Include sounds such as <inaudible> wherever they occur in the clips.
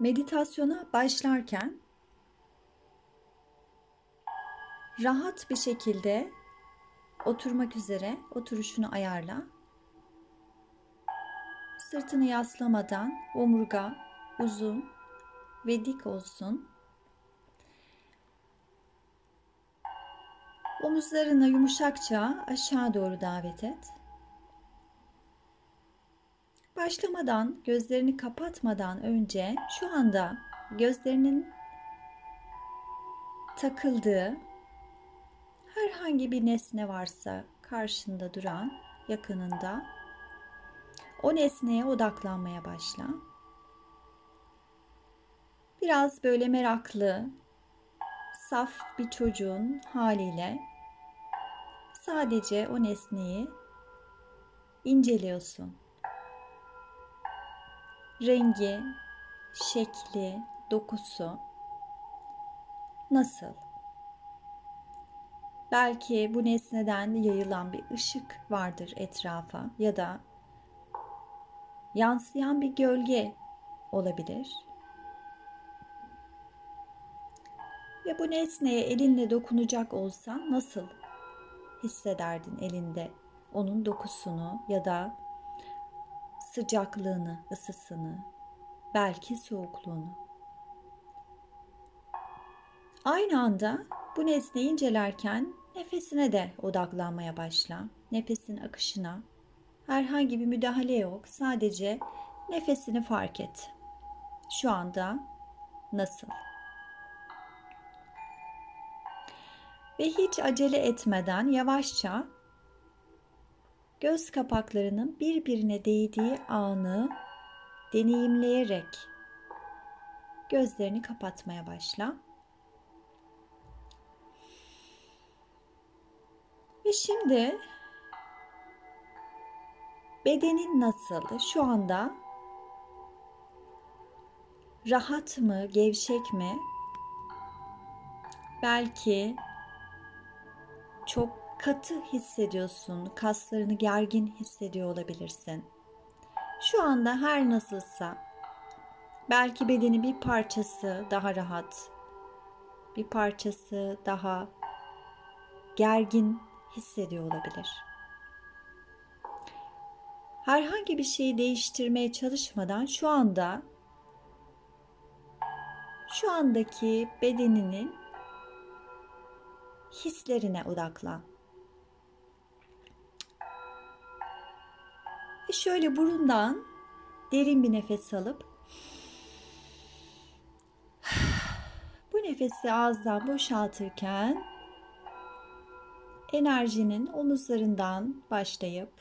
Meditasyona başlarken rahat bir şekilde oturmak üzere oturuşunu ayarla. Sırtını yaslamadan omurga uzun ve dik olsun. Omuzlarını yumuşakça aşağı doğru davet et. Başlamadan, gözlerini kapatmadan önce şu anda gözlerinin takıldığı herhangi bir nesne varsa karşında duran, yakınında o nesneye odaklanmaya başla. Biraz böyle meraklı, saf bir çocuğun haliyle sadece o nesneyi inceliyorsun. Rengi, şekli, dokusu nasıl? Belki bu nesneden yayılan bir ışık vardır etrafa ya da yansıyan bir gölge olabilir. Ve bu nesneye elinle dokunacak olsan nasıl hissederdin elinde onun dokusunu ya da sıcaklığını, ısısını, belki soğukluğunu. Aynı anda bu nesneyi incelerken nefesine de odaklanmaya başla. Nefesin akışına. Herhangi bir müdahale yok. Sadece nefesini fark et. Şu anda nasıl? Ve hiç acele etmeden yavaşça göz kapaklarının birbirine değdiği anı deneyimleyerek gözlerini kapatmaya başla. Ve şimdi bedenin nasıl? Şu anda rahat mı, gevşek mi? Belki çok katı hissediyorsun, kaslarını gergin hissediyor olabilirsin. Şu anda her nasılsa belki bedeni bir parçası daha rahat, bir parçası daha gergin hissediyor olabilir. Herhangi bir şeyi değiştirmeye çalışmadan şu anda şu andaki bedeninin hislerine odaklan. Ve şöyle burundan derin bir nefes alıp <sighs> bu nefesi ağızdan boşaltırken enerjinin omuzlarından başlayıp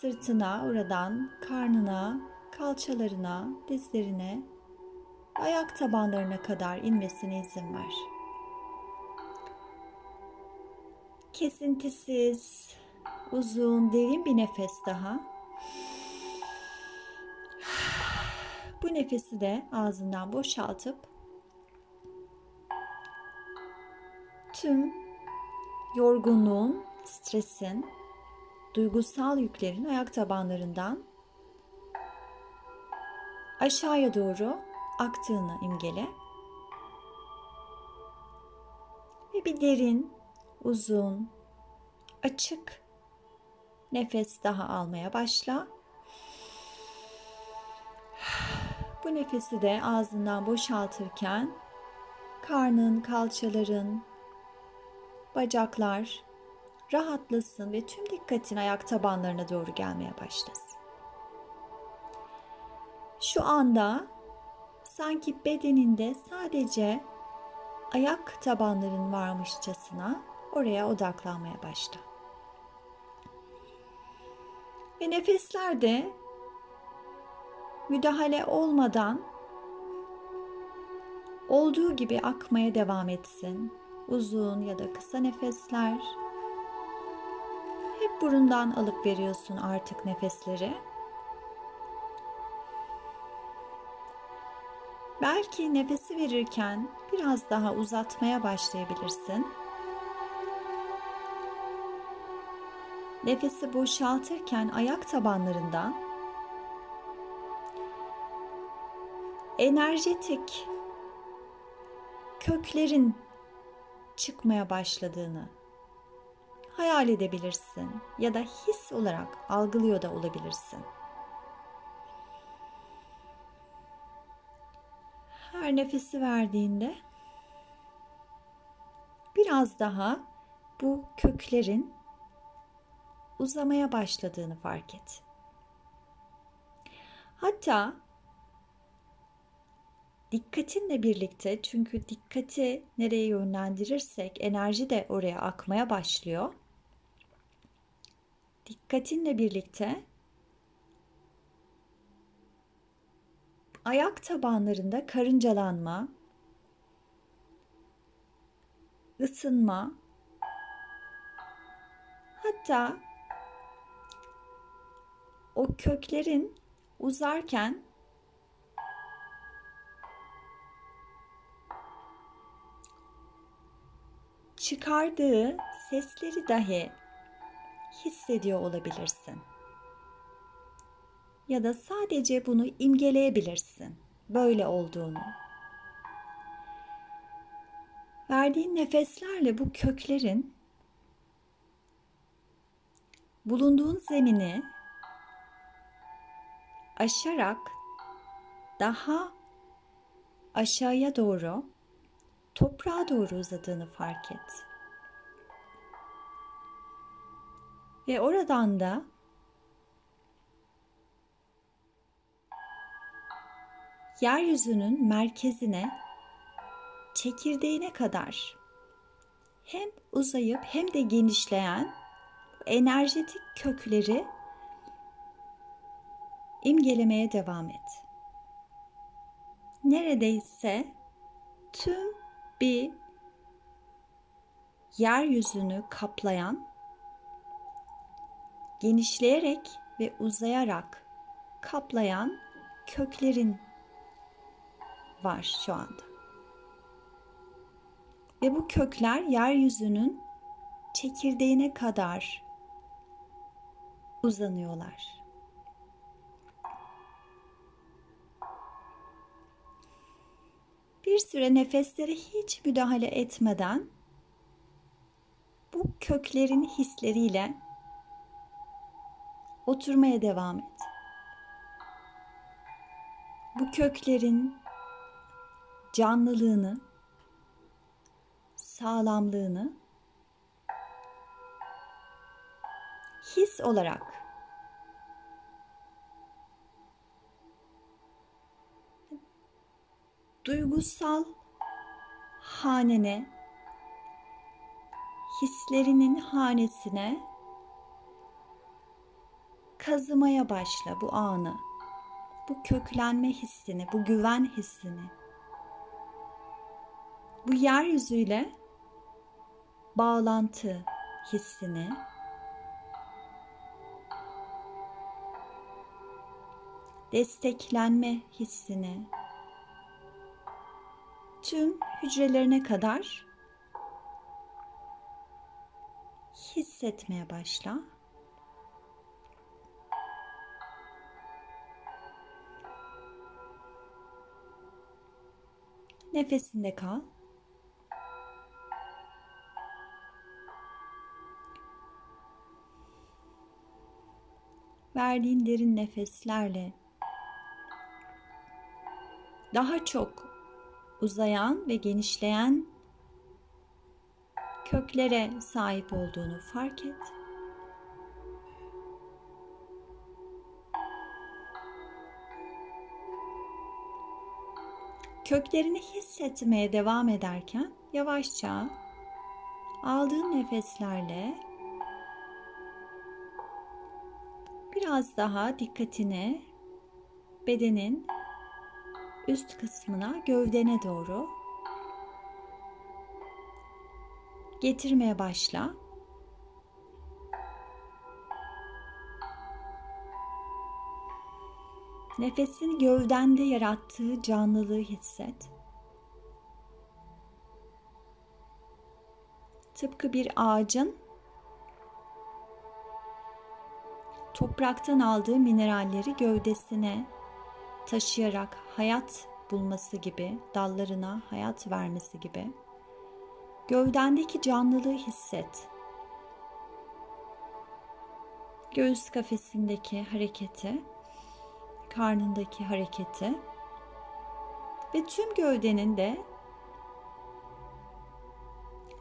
sırtına, oradan karnına, kalçalarına, dizlerine, ayak tabanlarına kadar inmesine izin ver. Kesintisiz, uzun, derin bir nefes daha. Bu nefesi de ağzından boşaltıp tüm yorgunluğun, stresin, duygusal yüklerin ayak tabanlarından aşağıya doğru aktığını imgele. Ve bir derin, uzun, açık nefes daha almaya başla. Bu nefesi de ağzından boşaltırken karnın, kalçaların, bacaklar rahatlasın ve tüm dikkatin ayak tabanlarına doğru gelmeye başlasın. Şu anda sanki bedeninde sadece ayak tabanların varmışçasına oraya odaklanmaya başla. Ve nefesler de müdahale olmadan olduğu gibi akmaya devam etsin. Uzun ya da kısa nefesler. Hep burundan alıp veriyorsun artık nefesleri. Belki nefesi verirken biraz daha uzatmaya başlayabilirsin. Nefesi boşaltırken ayak tabanlarından enerjetik köklerin çıkmaya başladığını hayal edebilirsin ya da his olarak algılıyor da olabilirsin. Her nefesi verdiğinde biraz daha bu köklerin uzamaya başladığını fark et. Hatta dikkatinle birlikte çünkü dikkati nereye yönlendirirsek enerji de oraya akmaya başlıyor. Dikkatinle birlikte ayak tabanlarında karıncalanma, ısınma, hatta o köklerin uzarken çıkardığı sesleri dahi hissediyor olabilirsin. Ya da sadece bunu imgeleyebilirsin böyle olduğunu. Verdiğin nefeslerle bu köklerin bulunduğun zemini aşarak daha aşağıya doğru toprağa doğru uzadığını fark et. Ve oradan da yeryüzünün merkezine çekirdeğine kadar hem uzayıp hem de genişleyen enerjetik kökleri imgelemeye devam et. Neredeyse tüm bir yeryüzünü kaplayan, genişleyerek ve uzayarak kaplayan köklerin var şu anda. Ve bu kökler yeryüzünün çekirdeğine kadar uzanıyorlar. Bir süre nefeslere hiç müdahale etmeden bu köklerin hisleriyle oturmaya devam et. Bu köklerin canlılığını, sağlamlığını his olarak duygusal hanene hislerinin hanesine kazımaya başla bu anı. Bu köklenme hissini, bu güven hissini. Bu yeryüzüyle bağlantı hissini desteklenme hissini tüm hücrelerine kadar hissetmeye başla. Nefesinde kal. Verdiğin derin nefeslerle daha çok uzayan ve genişleyen köklere sahip olduğunu fark et. Köklerini hissetmeye devam ederken yavaşça aldığın nefeslerle biraz daha dikkatini bedenin üst kısmına, gövdene doğru getirmeye başla. Nefesin gövdende yarattığı canlılığı hisset. Tıpkı bir ağacın topraktan aldığı mineralleri gövdesine taşıyarak hayat bulması gibi, dallarına hayat vermesi gibi. Gövdendeki canlılığı hisset. Göğüs kafesindeki hareketi, karnındaki hareketi ve tüm gövdenin de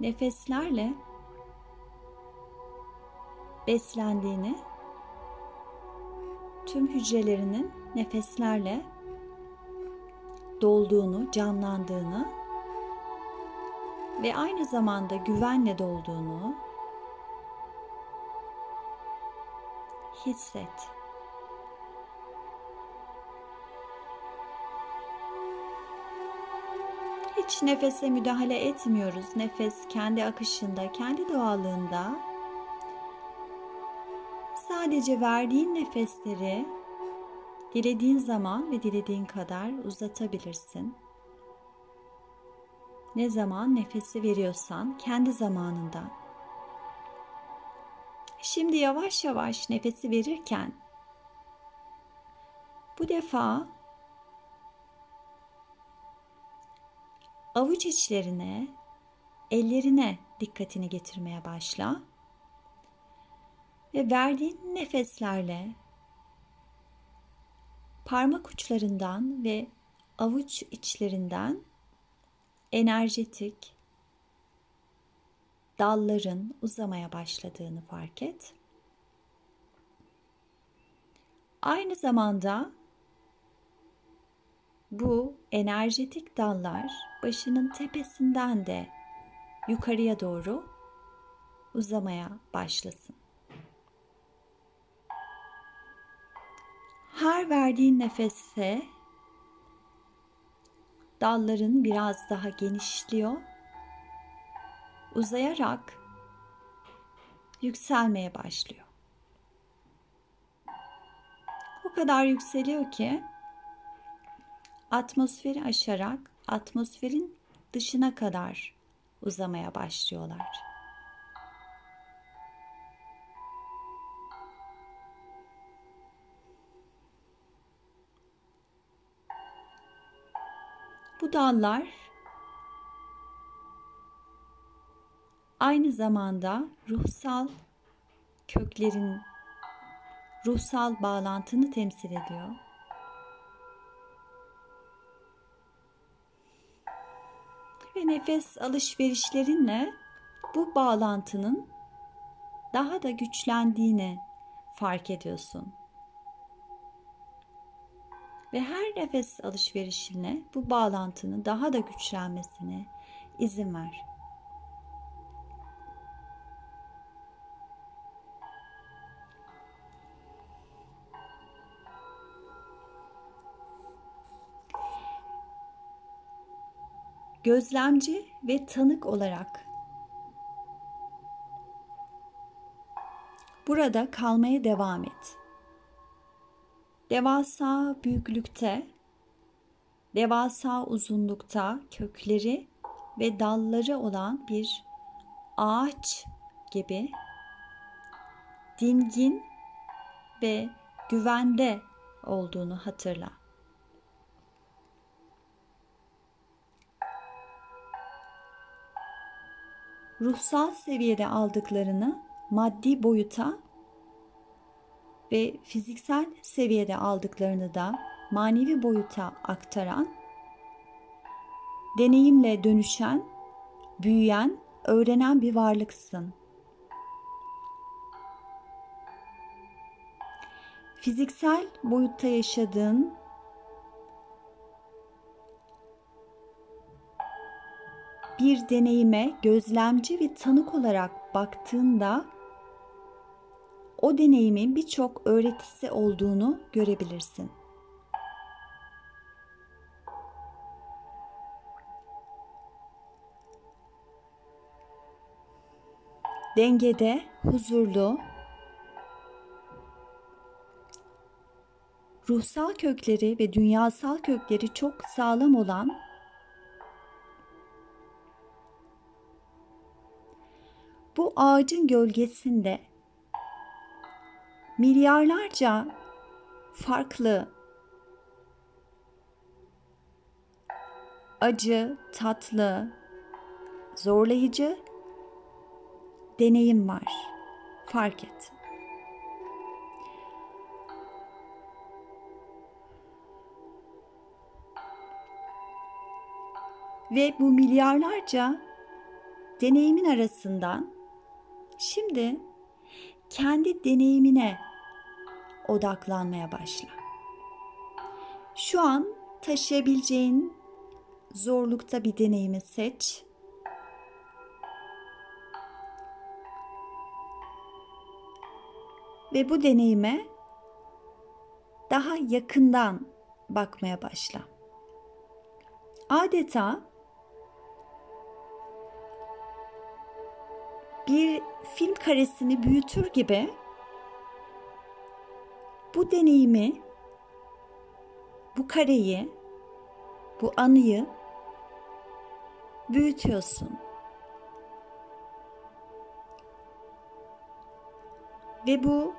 nefeslerle beslendiğini, tüm hücrelerinin nefeslerle dolduğunu, canlandığını ve aynı zamanda güvenle dolduğunu hisset. Hiç nefese müdahale etmiyoruz. Nefes kendi akışında, kendi doğallığında sadece verdiğin nefesleri dilediğin zaman ve dilediğin kadar uzatabilirsin. Ne zaman nefesi veriyorsan kendi zamanında. Şimdi yavaş yavaş nefesi verirken bu defa avuç içlerine, ellerine dikkatini getirmeye başla. Ve verdiğin nefeslerle parmak uçlarından ve avuç içlerinden enerjetik dalların uzamaya başladığını fark et. Aynı zamanda bu enerjetik dallar başının tepesinden de yukarıya doğru uzamaya başlasın. Her verdiğin nefeste dalların biraz daha genişliyor. Uzayarak yükselmeye başlıyor. O kadar yükseliyor ki atmosferi aşarak atmosferin dışına kadar uzamaya başlıyorlar. Bu dallar aynı zamanda ruhsal köklerin ruhsal bağlantını temsil ediyor. Ve nefes alışverişlerinle bu bağlantının daha da güçlendiğini fark ediyorsun ve her nefes alışverişine bu bağlantının daha da güçlenmesine izin ver. Gözlemci ve tanık olarak burada kalmaya devam et devasa büyüklükte, devasa uzunlukta kökleri ve dalları olan bir ağaç gibi dingin ve güvende olduğunu hatırla. Ruhsal seviyede aldıklarını maddi boyuta ve fiziksel seviyede aldıklarını da manevi boyuta aktaran, deneyimle dönüşen, büyüyen, öğrenen bir varlıksın. Fiziksel boyutta yaşadığın bir deneyime gözlemci ve tanık olarak baktığında o deneyimin birçok öğretisi olduğunu görebilirsin. Dengede, huzurlu, ruhsal kökleri ve dünyasal kökleri çok sağlam olan bu ağacın gölgesinde milyarlarca farklı acı, tatlı, zorlayıcı deneyim var. Fark et. Ve bu milyarlarca deneyimin arasından şimdi kendi deneyimine odaklanmaya başla. Şu an taşıyabileceğin zorlukta bir deneyimi seç. Ve bu deneyime daha yakından bakmaya başla. Adeta bir film karesini büyütür gibi bu deneyimi, bu kareyi, bu anıyı büyütüyorsun. Ve bu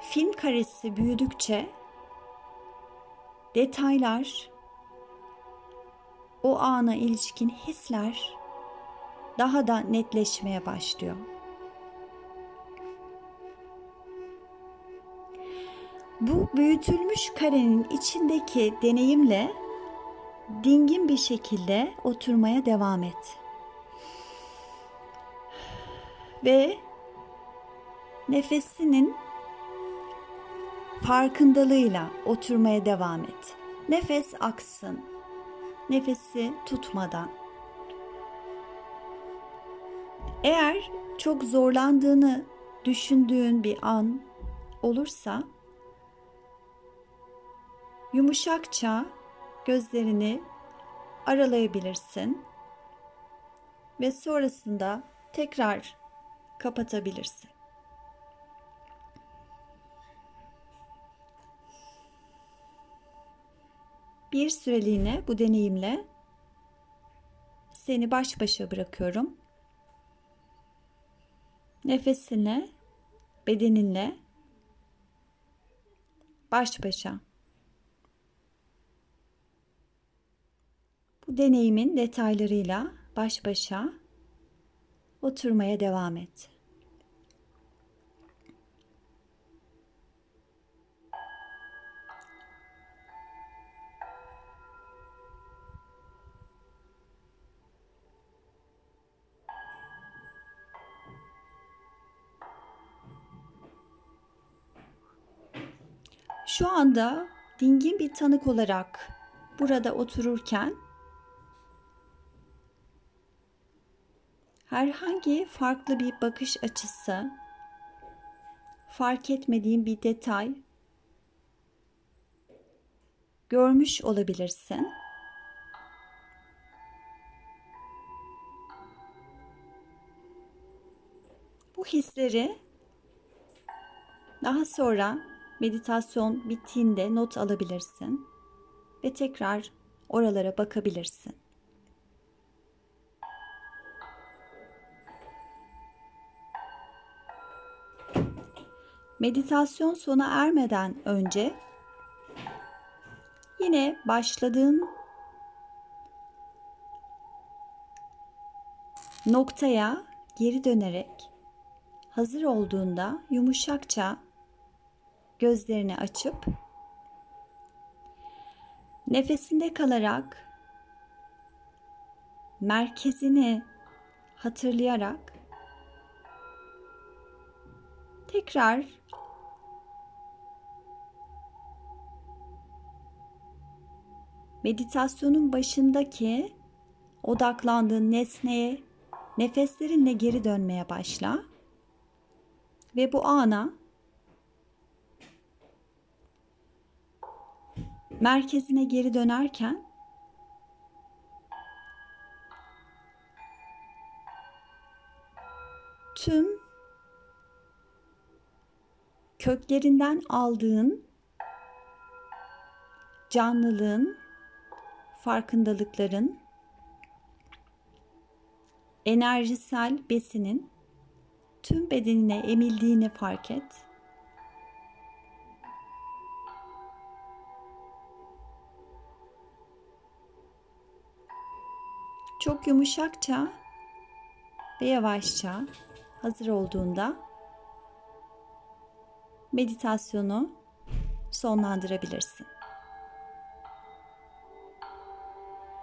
film karesi büyüdükçe detaylar, o ana ilişkin hisler daha da netleşmeye başlıyor. Bu büyütülmüş karenin içindeki deneyimle dingin bir şekilde oturmaya devam et. Ve nefesinin farkındalığıyla oturmaya devam et. Nefes aksın. Nefesi tutmadan. Eğer çok zorlandığını düşündüğün bir an olursa yumuşakça gözlerini aralayabilirsin ve sonrasında tekrar kapatabilirsin. Bir süreliğine bu deneyimle seni baş başa bırakıyorum. Nefesinle, bedeninle baş başa. Bu deneyimin detaylarıyla baş başa oturmaya devam et. Şu anda dingin bir tanık olarak burada otururken herhangi farklı bir bakış açısı, fark etmediğin bir detay görmüş olabilirsin. Bu hisleri daha sonra meditasyon bittiğinde not alabilirsin ve tekrar oralara bakabilirsin. Meditasyon sona ermeden önce yine başladığın noktaya geri dönerek hazır olduğunda yumuşakça gözlerini açıp nefesinde kalarak merkezini hatırlayarak tekrar meditasyonun başındaki odaklandığın nesneye nefeslerinle geri dönmeye başla ve bu ana merkezine geri dönerken tüm köklerinden aldığın canlılığın, farkındalıkların, enerjisel besinin tüm bedenine emildiğini fark et. Çok yumuşakça ve yavaşça hazır olduğunda meditasyonu sonlandırabilirsin.